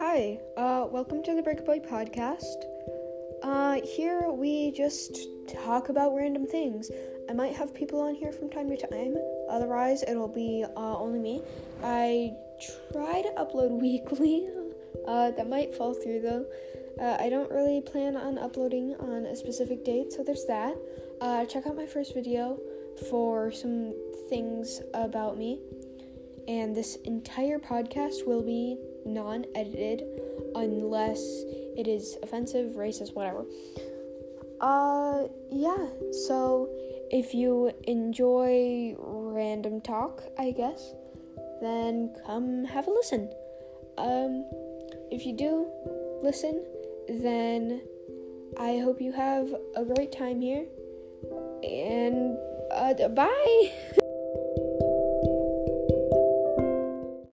Hi, uh, welcome to the Breakaway podcast. Uh, here we just talk about random things. I might have people on here from time to time, otherwise, it'll be uh, only me. I try to upload weekly, uh, that might fall through though. Uh, I don't really plan on uploading on a specific date, so there's that. Uh, check out my first video for some things about me. And this entire podcast will be non edited unless it is offensive, racist, whatever. Uh, yeah, so if you enjoy random talk, I guess, then come have a listen. Um, if you do listen, then I hope you have a great time here. And uh, bye.